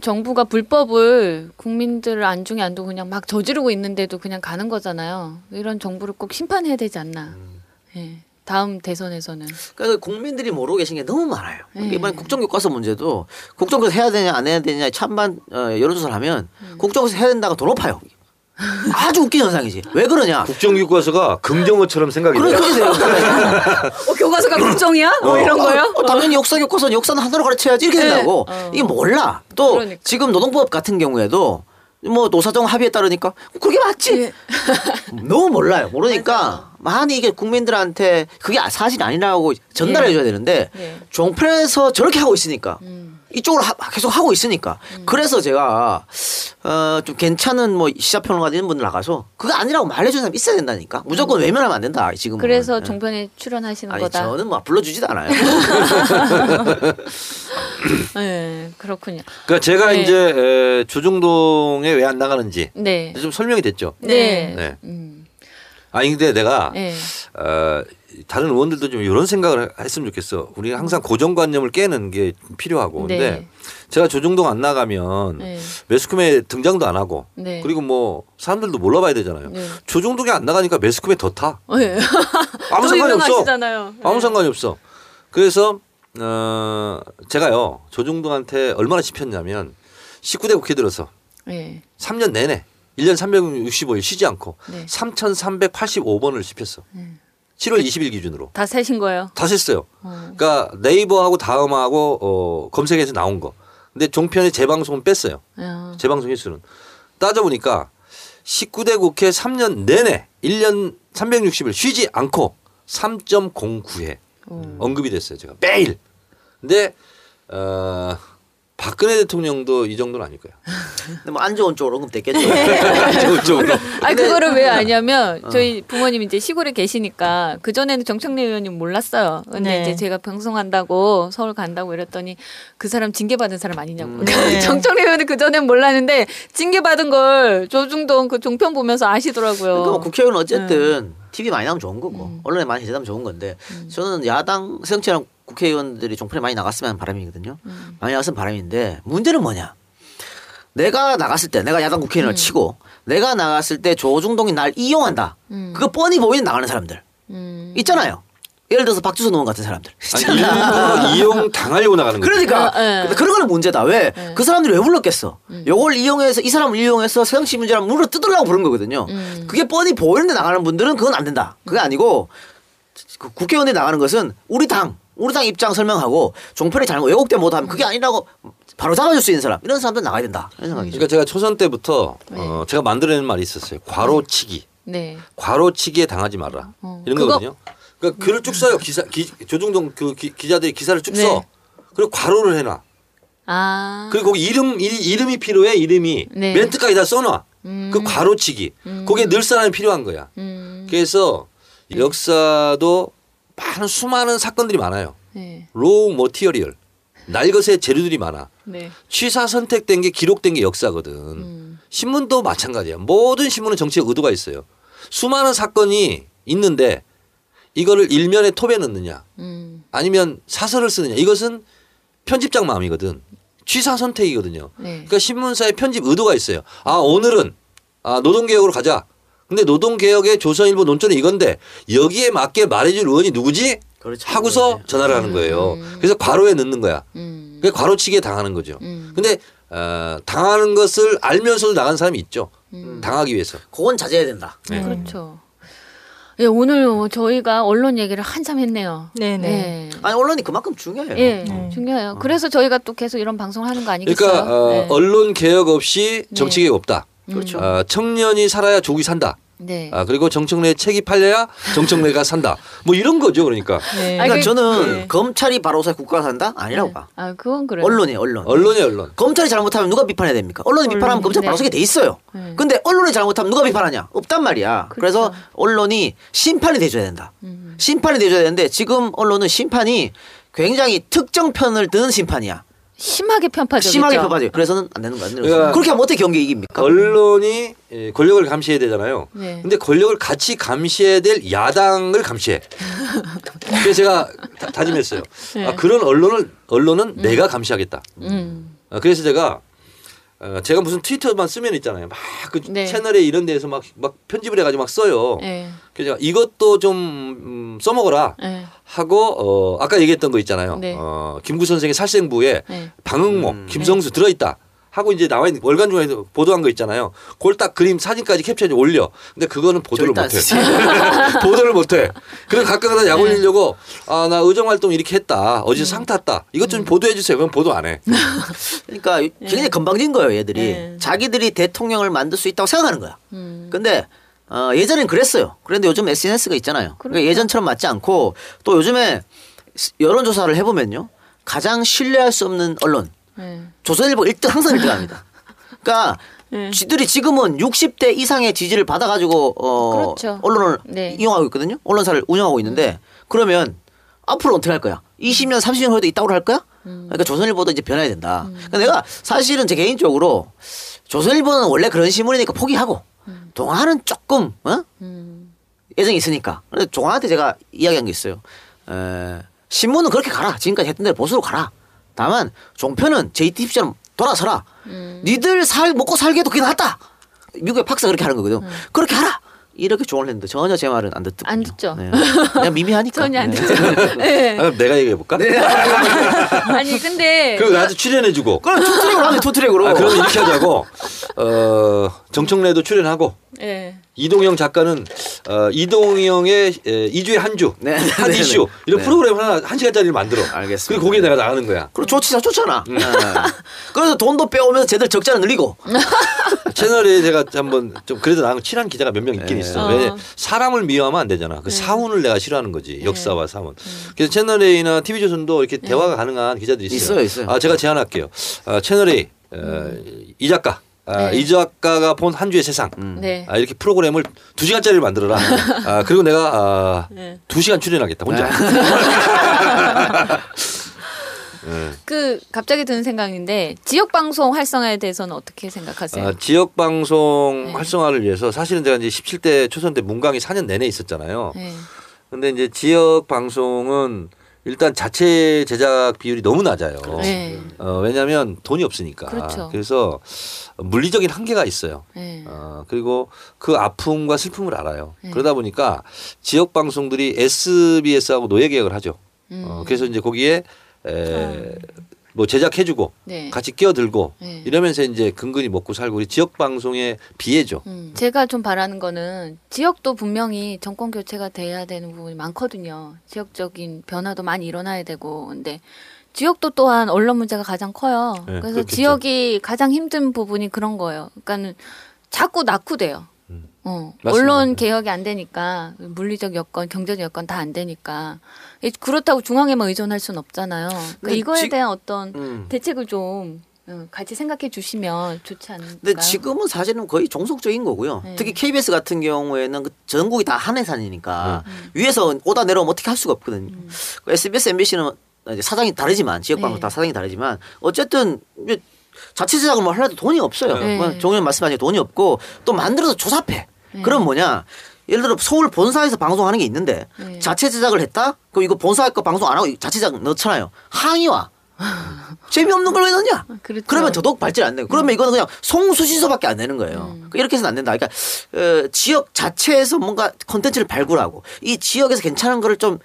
정부가 불법을 국민들 안중에 안 두고 그냥 막 저지르고 있는데도 그냥 가는 거잖아요. 이런 정부를 꼭 심판해야 되지 않나. 음. 예. 다음 대선에서는. 그러니까 국민들이 모르고 계신 게 너무 많아요. 네. 이번 국정교과서 문제도 국정교과서 해야 되냐 안 해야 되냐 찬반 어, 여론조사를 하면 국정교과서 해야 된다가 더 높아요. 아주 웃긴 현상이지. 왜 그러냐? 국정교과서가 긍정어처럼 생각이 그래 돼. 그렇게 돼요. 어, 교과서가 국정이야? 뭐 이런 거요? 어, 당연히 역사 교과서는 역사는 하나로 가르쳐야지 이렇게 네. 된다고. 어. 이게 몰라. 또 그러니까. 지금 노동법 같은 경우에도 뭐 노사정 합의에 따르니까 그게 맞지. 예. <laughs> 너무 몰라요. 모르니까 많이 이게 국민들한테 그게 사실 아니라고 전달해 줘야 되는데 예. 종편에서 저렇게 하고 있으니까 음. 이쪽으로 하- 계속 하고 있으니까 그래서 제가 어, 좀 괜찮은 뭐 시사평론가 이런 분들 나가서 그거 아니라고 말해주는 사람 있어야 된다니까 무조건 외면하면 안 된다 지금 음. 그래서 종편에 출연하시는 아니 거다. 저는 뭐 불러주지도 않아요. 예. <laughs> 그렇군요. 그러니까 제가 네. 이제 에, 조중동에 왜 안 나가는지 네. 좀 설명이 됐죠. 네. 네. 음. 아니 근데 내가 예. 어, 다른 의원들도 좀 이런 생각을 했으면 좋겠어. 우리가 항상 고정관념을 깨는 게 필요하고. 근데 네. 제가 조중동 안 나가면 네. 매스컴에 등장도 안 하고 네. 그리고 뭐 사람들도 몰라봐야 되잖아요. 네. 조중동에 안 나가니까 매스컴에 더 타. 예. <laughs> 아무 또 상관이 없어. 아무 예. 상관이 없어. 그래서 어 제가요 조중동한테 얼마나 씹혔냐면 19대 국회 들어서 예. 3년 내내 1년 365일 쉬지 않고 네. 3,385번을 씹혔어. 음. 7월 20일 기준으로 다 세신 거예요. 다 셌어요. 어. 그러니까 네이버하고 다음하고 어, 검색해서 나온 거. 근데 종편의 재방송은 뺐어요. 야. 재방송 횟수는 따져보니까 19대 국회 3년 내내 1년 360일 쉬지 않고 3.09회 어. 언급이 됐어요. 제가 매일. 근데 어, 박근혜 대통령도 이 정도는 아닐 거야. 근데 뭐 안 좋은 쪽으로 언급됐겠죠. 저쪽으로. <laughs> 아 그거를 왜 아냐면 저희 부모님 이제 시골에 계시니까 그 전에는 정청래 의원님 몰랐어요. 근데 네. 이제 제가 방송한다고 서울 간다고 이랬더니 그 사람 징계 받은 사람 아니냐고. 네. <laughs> 정청래 의원은 그 전엔 몰랐는데 징계 받은 걸 조중동 그 종편 보면서 아시더라고요. 그러니까 뭐 국회의원은 어쨌든 네. TV 많이 나오면 좋은 거고 음. 언론에 많이 제재하면 좋은 건데 저는 야당 새정치랑 국회의원들이 종편에 많이 나갔으면 하는 바람이거든요. 음. 많이 나갔으면 바람인데 문제는 뭐냐? 내가 나갔을 때 내가 야당 음. 국회의원을 치고 내가 나갔을 때 조중동이 날 이용한다. 음. 그거 뻔히 보이는 나가는 사람들 음. 있잖아요. 예를 들어서 박주선 의원 같은 사람들. 아니, 일부러 <laughs> 이용 당하려고 나가는 거죠. 그러니까 어, 예. 그런 거는 문제다. 왜? 예. 그 사람들이 왜 불렀겠어? 음. 요걸 이용해서 이 사람을 이용해서 새정치 문제랑 물어 뜯으려고 부른 거거든요. 음. 그게 뻔히 보이는데 나가는 분들은 그건 안 된다. 그게 아니고 그 국회의원에 나가는 것은 우리 당 우리 당 입장 설명하고 종편이 잘못 왜곡된 못하면 그게 아니라고 바로 잡아줄 수 있는 사람 이런 사람들 나가야 된다 이런 생각이죠. 그러니까 제가 초선 때부터 네. 어, 제가 만들어낸 말이 있었어요. 과로치기. 네. 과로치기에 당하지 마라. 어. 이런 그거- 거거든요. 그러니까 글을 쭉 써요. 기사 기, 조중동 그 기, 기자들이 기사를 쭉 네. 써. 그리고 과로를 해놔. 아. 그리고 거기 이름 이, 이름이 필요해 이름이 네. 멘트까지 다 써놔. 음. 그 과로치기. 음. 거기에 늘 사람이 필요한 거야. 음. 그래서 역사도 많은 수많은 사건들이 많아요. 네. raw material 날것의 재료들이 많아. 네. 취사 선택된 게 기록된 게 역사거든. 음. 신문도 마찬가지야. 모든 신문은 정치적 의도가 있어요. 수많은 사건이 있는데 이거를 일면에 톱에 넣느냐 음. 아니면 사설을 쓰느냐 이것은 편집장 마음이거든. 취사 선택이거든요. 네. 그러니까 신문사의 편집 의도가 있어요. 아 오늘은 아 노동개혁으로 가자. 근데 노동개혁의 조선일보 논조는 이건데 여기에 맞게 말해줄 의원이 누구지? 그렇죠. 하고서. 전화를 하는 거예요. 음. 그래서 과로에 넣는 거야. 음. 그게 과로치기에 당하는 거죠. 음. 근데 어, 당하는 것을 알면서도 나간 사람이 있죠. 음. 당하기 위해서. 그건 자제해야 된다. 네. 그렇죠. 예, 오늘 뭐 저희가 언론 얘기를 한참 했네요. 네네. 네. 아니 언론이 그만큼 중요해요. 예, 네. 중요해요. 그래서 저희가 또 계속 이런 방송을 하는 거 아니겠어요? 그러니까 어, 네. 언론 개혁 없이 정치 네. 개혁 없다. 그렇죠. 아, 청년이 살아야 조국이 산다. 네. 아, 그리고 정청래 책이 팔려야 정청래가 산다. 뭐 이런 거죠, 그러니까. 네. 그러니까 그- 저는 네. 검찰이 바로 서 국가가 산다 아니라고 봐. 아, 그건 그래요. 언론이 언론. 언론이 언론. 검찰이 잘못하면 누가 비판해야 됩니까? 언론이 비판하면 검찰 바로 네. 서게 돼 있어요. 네. 근데 언론이 잘못하면 누가 비판하냐? 없단 말이야. 그래서 그렇죠. 언론이 심판이 돼줘야 된다. 음. 심판이 돼줘야 되는데 지금 언론은 심판이 굉장히 특정 편을 드는 심판이야. 심하게 편파적이죠. 심하게 표봐줘요. 그래서는 안 되는 거안 되는 그러니까 거. 그렇게 하면 어떻게 경기 이깁니까? 언론이 예, 권력을 감시해야 되잖아요. 네. 근데 권력을 같이 감시해야 될 야당을 감시해. 그래서 제가 다, 다짐했어요. 네. 아, 그런 언론을 언론은 내가 감시하겠다. 음. 아, 그래서 제가 어, 제가 무슨 트위터만 쓰면 있잖아요. 막 그 네. 채널에 이런 데에서 막, 막 편집을 해가지고 막 써요. 네. 그래서 이것도 좀 음, 써먹어라 네. 하고 어, 아까 얘기했던 거 있잖아요. 네. 어, 김구 선생의 살생부에 네. 방응모, 음. 김성수 들어있다. 하고 이제 나와 있는 월간 중에서 보도한 거 있잖아요. 그걸 딱 그림 사진까지 캡처해서 올려. 근데 그거는 보도를 못해. 쓰지. <laughs> 보도를 못 해. 그래서 가끔가다 약 네. 올리려고 아 나 의정 활동 이렇게 했다. 어제 상 탔다. 이것 음. 좀 보도해 주세요. 그럼 보도 안 해. <laughs> 그러니까 굉장히 건방진 거예요, 얘들이. 네. 자기들이 대통령을 만들 수 있다고 생각하는 거야. 음. 근데 어, 예전엔 그랬어요. 그런데 요즘 SNS가 있잖아요. 그러니까 그렇죠. 예전처럼 맞지 않고 또 요즘에 여론조사를 해보면요. 가장 신뢰할 수 없는 언론. 네. 조선일보 1등 항상 1등 합니다. 그러니까 네. 쥐들이 지금은 60대 이상의 지지를 받아가지고 어, 그렇죠. 언론을 네. 이용하고 있거든요. 언론사를 운영하고 있는데 그러면 앞으로 어떻게 할 거야? 20년, 30년 후에도 있다고 할 거야? 음. 그러니까 조선일보도 이제 변해야 된다. 그러니까 내가 사실은 제 개인적으로 조선일보는 원래 그런 신문이니까 포기하고 동아는 조금 어? 음. 애정이 있으니까. 근데 동아한테 제가 이야기한 게 있어요. 에, 신문은 그렇게 가라. 지금까지 했던 대로 보수로 가라. 다만 종편은 JTBC처럼 돌아서라. 음. 니들 살 먹고 살게 해도 그게 낫다. 미국의 박사 그렇게 하는 거거든. 음. 그렇게 하라. 이렇게 조언을 했는데 전혀 제 말은 안 듣더군요. 안 듣죠. 네. 그냥 미미하니까. <laughs> 전혀 안 네. 듣죠. <laughs> 네. 아, 그럼 내가 얘기해 볼까? <laughs> 아니 근데 그리고 나한테 출연해 주고. 그럼 two-track으로 하면 two-track으로. 아, 그러면 이렇게 하자고. 어, 정청래도 출연하고. 네. 이동영 작가는 어, 이동영의 에, 이주에 한 주, 네, 네, 한 네, 이슈 네. 이런 네. 프로그램 하나 한 시간짜리를 만들어. 알겠습니다. 그리고 거기에 내가 나가는 거야. 그럼 좋지, 좋잖아. 음. 네. 그래서 돈도 빼오면서 쟤들 적자를 늘리고. <laughs> 채널에 제가 한번 좀 그래도 나랑 친한 기자가 몇 명 있긴 네. 있어. 어. 왜 사람을 미워하면 안 되잖아. 그 사운을 내가 싫어하는 거지. 역사와 사운. 그래서 채널 A나 TV 조선도 이렇게 대화가 가능한 기자들이 있어요. 있어요, 있어요. 아 제가 제안할게요. 아, 채널 A 어, 이 작가. 아, 네. 이 작가가 본 한 주의 세상. 네. 아, 이렇게 프로그램을 두 시간짜리를 만들어라. 아, 그리고 내가 아, 네. 두 시간 출연하겠다 혼자. <laughs> 그 갑자기 드는 생각인데 지역 방송 활성화에 대해서는 어떻게 생각하세요? 아, 지역 방송 네. 활성화를 위해서 사실은 제가 이제 17대 초선 때 문강이 4년 내내 있었잖아요. 네. 근데 이제 지역 방송은 일단 자체 제작 비율이 너무 낮아요. 네. 어, 왜냐하면 돈이 없으니까. 그렇죠. 래서 물리적인 한계가 있어요. 네. 어, 그리고 그 아픔과 슬픔을 알아요. 네. 그러다 보니까 지역 방송들이 SBS하고 노예 계약을 하죠. 음. 어, 그래서 이제 거기에 에, 뭐 제작해주고 네. 같이 끼어들고 네. 이러면서 이제 근근히 먹고 살고 우리 지역 방송의 비애죠. 음, 제가 좀 바라는 거는 지역도 분명히 정권 교체가 돼야 되는 부분이 많거든요. 지역적인 변화도 많이 일어나야 되고 근데 지역도 또한 언론 문제가 가장 커요. 네, 그래서 그렇겠죠. 지역이 가장 힘든 부분이 그런 거예요. 그러니까는 자꾸 낙후돼요. 음. 어, 맞습니다. 언론 네. 개혁이 안 되니까 물리적 여건, 경제적 여건 다 안 되니까 이- 그렇다고 중앙에만 의존할 수는 없잖아요. 그러니까 이거에 지- 대한 어떤 음. 대책을 좀 어, 같이 생각해 주시면 좋지 않을까요? 근데 지금은 사실은 거의 종속적인 거고요. 네. 특히 KBS 같은 경우에는 그 전국이 다 한해산이니까 위에서 오다 내려오면 어떻게 할 수가 없거든요. 그 SBS, MBC는 이제 사장이 다르지만 지역 방송 네. 다 사장이 다르지만 어쨌든 자체 제작을 뭐 하려도 돈이 없어요. 네. 뭐 종현 말씀하신 돈이 없고 또 만들어서 조잡해. 네. 그럼 뭐냐? 예를 들어 서울 본사에서 방송하는 게 있는데 네. 자체 제작을 했다? 그럼 이거 본사 거 방송 안 하고 자체 제작 넣잖아요. 항의 와. <laughs> 재미없는 걸 왜 넣냐? 그렇죠. 그러면 더더욱 발전이 안 되고 그러면 이거는 그냥 송수신소밖에 안 되는 거예요. 음. 이렇게 해서는 안 된다. 그러니까 어, 지역 자체에서 뭔가 콘텐츠를 발굴하고 이 지역에서 괜찮은 거를 좀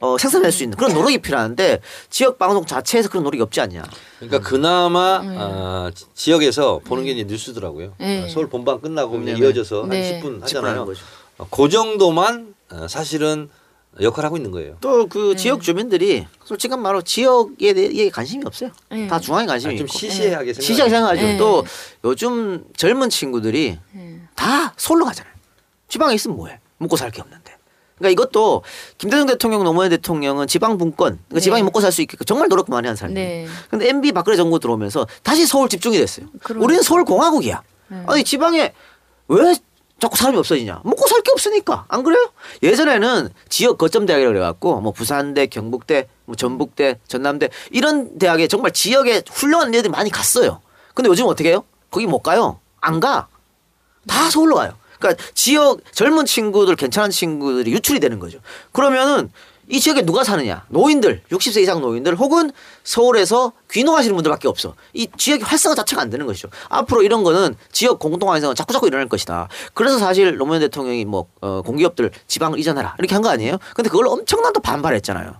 어, 생산할 수 있는 그런 노력이 <laughs> 필요한데 지역 방송 자체에서 그런 노력이 없지 않냐. 그러니까 그나마 아, 지- 지역에서 보는 게 이제 뉴스더라고요. 네. 아, 서울 본방 끝나고 그냥 네, 네. 이어져서 네. 한 10분 집중하는 하잖아요. 거죠. 어, 그 정도만 어, 사실은 역할을 하고 있는 거예요. 또그 지역 주민들이 솔직한 말로 지역에 대해 관심이 없어요. 네. 다 중앙에 관심이 아, 좀 있고. 시시하게 생각. 시시하게 생각하죠. 네. 또 요즘 젊은 친구들이 네. 다 서울로 가잖아요. 지방에 있으면 뭐해? 먹고 살 게 없는데. 그러니까 이것도 김대중 대통령, 노무현 대통령은 지방 분권, 그러니까 네. 지방이 먹고 살 수 있게 정말 노력 많이 한 사람이에요. 네. 근데 MB 박근혜 정부 들어오면서 다시 서울 집중이 됐어요. 그러니까. 우리는 서울 공화국이야. 네. 아니 지방에 왜 자꾸 사람이 없어지냐? 먹고 살 게 없으니까 안 그래요? 예전에는 지역 거점 대학이라고 그래갖고 뭐 부산대, 경북대, 뭐 전북대, 전남대 이런 대학에 정말 지역에 훌륭한 애들이 많이 갔어요. 근데 요즘 어떻게 해요? 거기 못 가요. 안 가. 다 서울로 가요. 그러니까 지역 젊은 친구들 괜찮은 친구들이 유출이 되는 거죠. 그러면은 이 지역에 누가 사느냐? 노인들, 60세 이상 노인들 혹은 서울에서 귀농하시는 분들밖에 없어. 이 지역의 활성화 자체가 안 되는 것이죠. 앞으로 이런 거는 지역 공동 활성화 자꾸 자꾸 일어날 것이다. 그래서 사실 노무현 대통령이 뭐 어, 공기업들 지방을 이전하라 이렇게 한 거 아니에요? 근데 그걸 엄청난 또 반발했잖아요.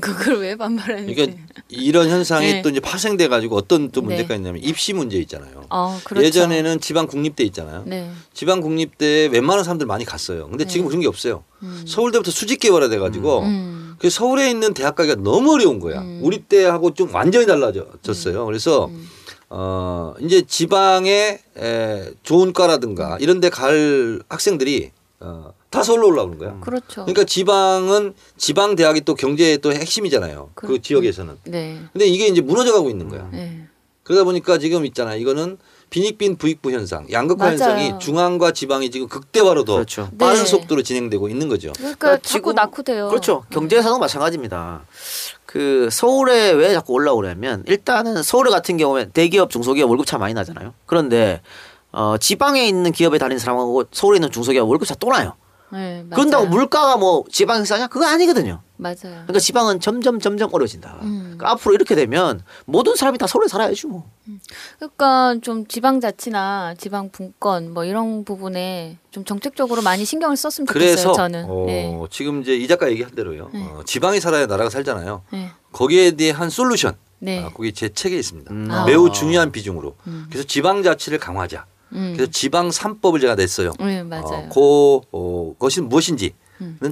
그걸 왜 반발하는지. 그러니까 이런 현상이 네. 또 이제 파생돼 가지고 어떤 또 네. 문제가 있냐면 입시 문제 있잖아요. 어, 그렇죠. 예전에는 지방 국립대 있잖아요. 네. 지방 국립대에 웬만한 사람들 많이 갔어요. 근데 지금 그런 게 없어요. 서울대부터 수직 개발화 가지고 음. 그 서울에 있는 대학 가기가 너무 어려운 거야. 우리 때하고 좀 완전히 달라졌어요. 그래서 음. 어 이제 지방에 에, 좋은 과라든가 이런 데 갈 학생들이 어, 다 서울로 올라오는 거야. 그렇죠. 그러니까 지방은 지방 대학이 또 경제의 또 핵심이잖아요. 그 그렇죠. 지역에서는. 네. 근데 이게 이제 무너져 가고 있는 거야. 네. 그러다 보니까 지금 있잖아. 이거는 빈익빈 부익부 현상, 양극화 맞아요. 현상이 중앙과 지방이 지금 극대화로 더 그렇죠. 빠른 네. 속도로 진행되고 있는 거죠. 그러니까 그러니까 자꾸 낙후돼요. 그렇죠. 경제사도 마찬가지입니다. 그 서울에 왜 자꾸 올라오냐면 일단은 서울 같은 경우에 대기업, 중소기업 월급 차 많이 나잖아요. 그런데 어, 지방에 있는 기업에 다니는 사람하고 서울에 있는 중소기업 월급 차또 나요. 네. 그런다고 물가가 뭐 지방이 싸냐? 그거 아니거든요. 맞아요. 그러니까 지방은 점점 점점 어려진다. 음. 그러니까 앞으로 이렇게 되면 모든 사람이 다 서울에 살아야지 뭐. 그러니까 좀 지방자치나 지방 분권 뭐 이런 부분에 좀 정책적으로 많이 신경을 썼으면 좋겠어요. 그래서 저는. 어, 네. 지금 이제 이 작가 얘기한 대로요. 네. 어, 지방에 살아야 나라가 살잖아요. 네. 거기에 대한 솔루션. 네. 아, 거기 제 책에 있습니다. 음. 아. 매우 중요한 비중으로. 음. 그래서 지방자치를 강화하자. 음. 그래서 지방 삼법을 제가 냈어요. 네, 맞아요. 어, 그 어, 것이 무엇인지는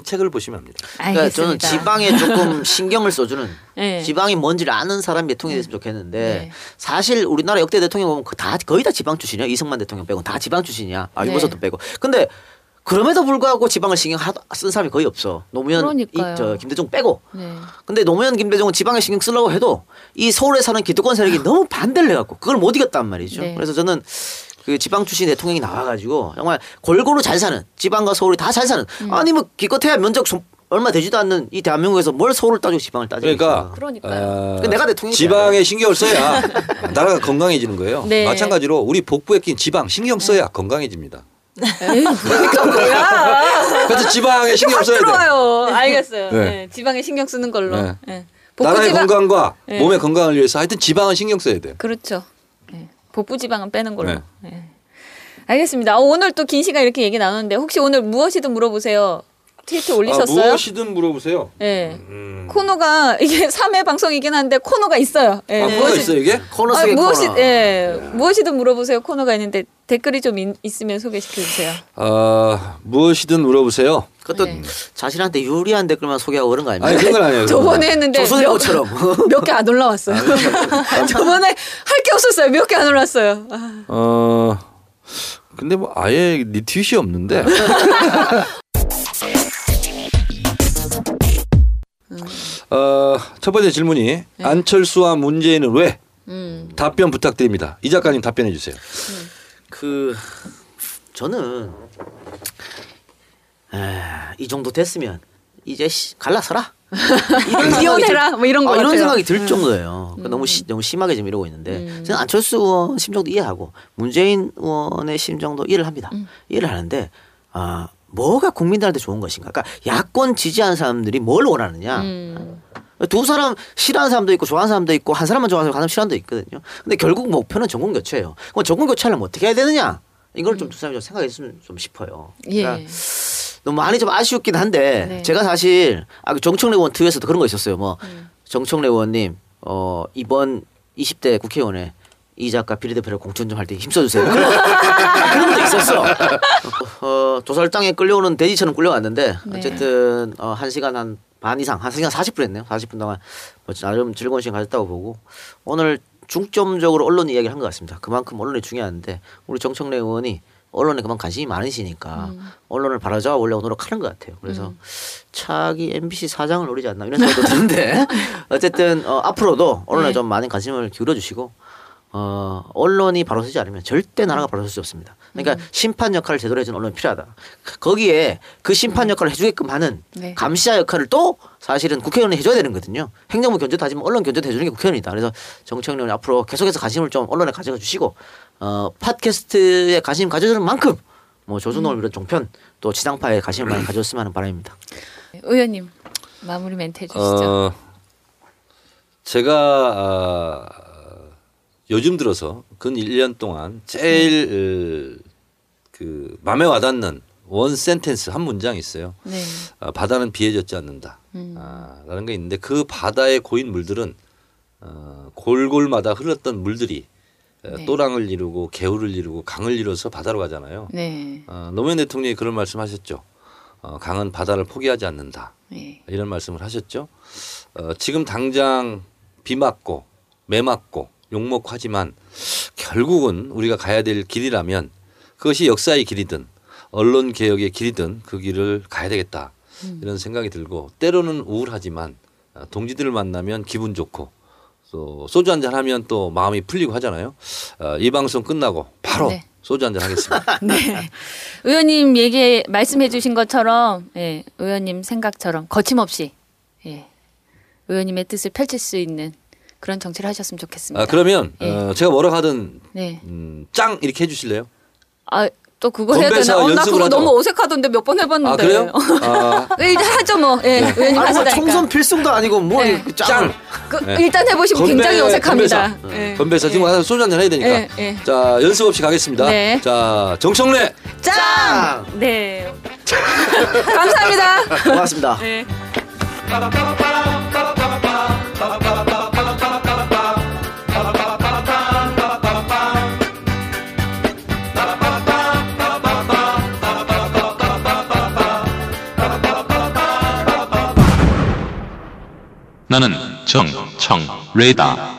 책을 보시면 합니다. 그러니까 저는 알겠습니다. 지방에 조금 <laughs> 신경을 써주는 네. 지방이 뭔지를 아는 사람이 대통령이 됐으면 좋겠는데 네. 사실 우리나라 역대 대통령 보면 그다 거의 다 지방 출신이야 이승만 대통령 빼고 다 지방 출신이야 아 네. 유보석도 빼고 근데 그럼에도 불구하고 지방을 신경 하- 쓴 사람이 거의 없어 노무현 이. 저 김대중 빼고 네. 근데 노무현 김대중은 지방에 신경 쓰려고 해도 이 서울에 사는 기득권 세력이 너무 반대를 해갖고 그걸 못 이겼단 말이죠 네. 그래서 저는 그 지방 출신 대통령이 나와가지고 정말 골고루 잘 사는 지방과 서울이 다 잘 사는 음. 아니 뭐 기껏해야 면적 좀 얼마 되지도 않는 이 대한민국에서 뭘 서울을 따지고 지방을 따지고 그러니까 그러니까요. 어, 그 내가 대통령이 지방에 신경을 써야 <laughs> 나라가 건강해지는 거예요. 네. 마찬가지로 우리 복부에 낀 지방 신경 써야 건강해집니다. 에이, 그러니까 뭐야? 그래서 지방에 신경 확 써야 돼. 들어와요. 알겠어요. 네. 네. 지방에 신경 쓰는 걸로. 네. 네. 나라의 건강과 네. 몸의 건강을 위해서 하여튼 지방은 신경 써야 돼. 그렇죠. 네. 복부 지방은 빼는 걸로. 네. 네. 알겠습니다. 어, 오늘 또 긴 시간 이렇게 얘기 나눴는데 혹시 오늘 무엇이든 물어보세요. 트위터 올리셨어요? 아, 무엇이든 물어보세요. 네. 음. 코너가 이게 <laughs> 3회 방송이긴 한데 코너가 있어요. 예, 아, 코너가 있어요 이게? 코너 아, 무엇이 코너. 예 무엇이든 물어보세요 코너가 있는데 댓글이 좀 있, 있으면 소개시켜 주세요. 아 무엇이든 물어보세요. 그것도 네. 자신한테 유리한 댓글만 소개하고 그런 거 아닙니까? 아니 그건 아니에요. 저번에 했는데 조선일보처럼. <laughs> 몇 개 안 올라왔어요. <laughs> 저번에 할 게 없었어요. 몇 개 안 올랐어요. 아, 어 근데 뭐 아예 리트윗이 없는데. <laughs> 어, 첫 번째 질문이 안철수와 문재인은 왜? 음. 답변 부탁드립니다. 이 작가님 답변해 주세요. 그 저는 에, 이 정도 됐으면 이제 씨, 갈라서라. 이런 <laughs> 이혼해라 뭐 이런 거 아, 이런. 음. 생각이 들 정도예요. 그러니까 너무 시, 너무 심하게 지금 이러고 있는데 저는 안철수 의원 심정도 이해하고 문재인 의원의 심정도 이해를 합니다. 음. 이해를 하는데 아 뭐가 국민들한테 좋은 것인가? 그러니까 야권 지지하는 사람들이 뭘 원하느냐? 음. 두 사람 싫어하는 사람도 있고 좋아하는 사람도 있고 한 사람만 좋아하는 사람 한 사람 싫어하는 사람도 있거든요. 근데 결국 목표는 정권 교체예요. 그럼 정권 교체하려면 어떻게 해야 되느냐? 이걸 좀두 사람이 좀 생각했으면 좀 싶어요. 예. 그러니까 너무 많이 좀 아쉬웠긴 한데 네. 제가 사실 아, 그 정청래 의원 트위에서도 그런 거 있었어요. 뭐 음. 정청래 의원님 어, 이번 20대 국회의원에 이 작가 비례대표를 공천 좀 할 때 힘써주세요. 그런, <laughs> 그런 것도 있었어. 어, 조설장에 끌려오는 돼지처럼 끌려왔는데 네. 어쨌든 어, 한 시간 한 반 이상 한 시간 40분 했네요. 40분 동안 뭐 나름 즐거운 시간 가졌다고 보고 오늘 중점적으로 언론 이야기를 한 것 같습니다. 그만큼 언론이 중요한데 우리 정청래 의원이 언론에 그만 관심이 많으시니까 음. 언론을 바로잡아 보려고 노력하는 것 같아요. 그래서 차기 MBC 사장을 노리지 않나 이런 생각도 드는데 <laughs> 어쨌든 어, 앞으로도 언론에 네. 좀 많은 관심을 기울여 주시고 어, 언론이 바로 서지 않으면 절대 나라가 바로 설 수 없습니다. 그러니까 음. 심판 역할을 제대로 해주는 언론이 필요하다. 거기에 그 심판 역할을 해주게끔 하는 네. 감시자 역할을 또 사실은 국회의원이 해줘야 되는 거거든요. 행정부 견제도 하지만 언론 견제도 해주는 게 국회의원이다. 그래서 정청래 의원이 앞으로 계속해서 관심을 좀 언론에 가져가 주시고 어, 팟캐스트에 관심 가져주는 만큼 뭐 조선을 이런 종편 또 지상파에 관심을 많이 <clears throat> 가져줬으면 하는 바람입니다. 의원님 마무리 멘트 해주시죠. 어, 제가 아, 요즘 들어서 근 1년 동안 제일 어, 그 마음에 와닿는 원 센텐스 한 문장이 있어요. 네. 아, 바다는 비해졌지 않는다. 음. 아, 라는 게 있는데 그 바다에 고인 물들은 어, 골골마다 흘렀던 물들이 어, 네. 또랑을 이루고 개울을 이루고 강을 이뤄서 바다로 가잖아요. 네. 어, 노무현 대통령이 그런 말씀하셨죠. 어, 강은 바다를 포기하지 않는다. 네. 이런 말씀을 하셨죠. 어, 지금 당장 비 맞고 매 맞고 욕 먹고 하지만 결국은 우리가 가야 될 길이라면 그것이 역사의 길이든 언론 개혁의 길이든 그 길을 가야 되겠다 이런 생각이 들고 때로는 우울하지만 어, 동지들을 만나면 기분 좋고 또 소주 한잔 하면 또 마음이 풀리고 하잖아요. 어, 이 방송 끝나고 바로 네. 소주 한잔 하겠습니다. <laughs> 네. 의원님 얘기 말씀해 주신 것처럼 예, 의원님 생각처럼 거침없이 예, 의원님의 뜻을 펼칠 수 있는 그런 정치를 하셨으면 좋겠습니다. 아, 그러면 예. 어, 제가 뭐라고 하든 네. 음, 짱 이렇게 해주실래요? 아, 또 그거 해야 되나? 어, 나 연습을 그거 하자고. 너무 어색하던데 몇 번 해봤는데. 아 그래요? <laughs> 아, 일단 하죠 뭐. 예, 의원님 아니 뭐 하시다니까. 총선 필승도 아니고 뭐 네. 짱. 짱. 그, 네. 일단 해보시면 굉장히 건배, 어색합니다. 건배사. 예. 건배사 지금 예. 소주 한잔 해야 되니까. 예, 예. 자 연습 없이 가겠습니다. 네. 자 정청래. 짱! 네. 감사합니다. 고맙습니다. 네. 나는 정, 청, 레이다.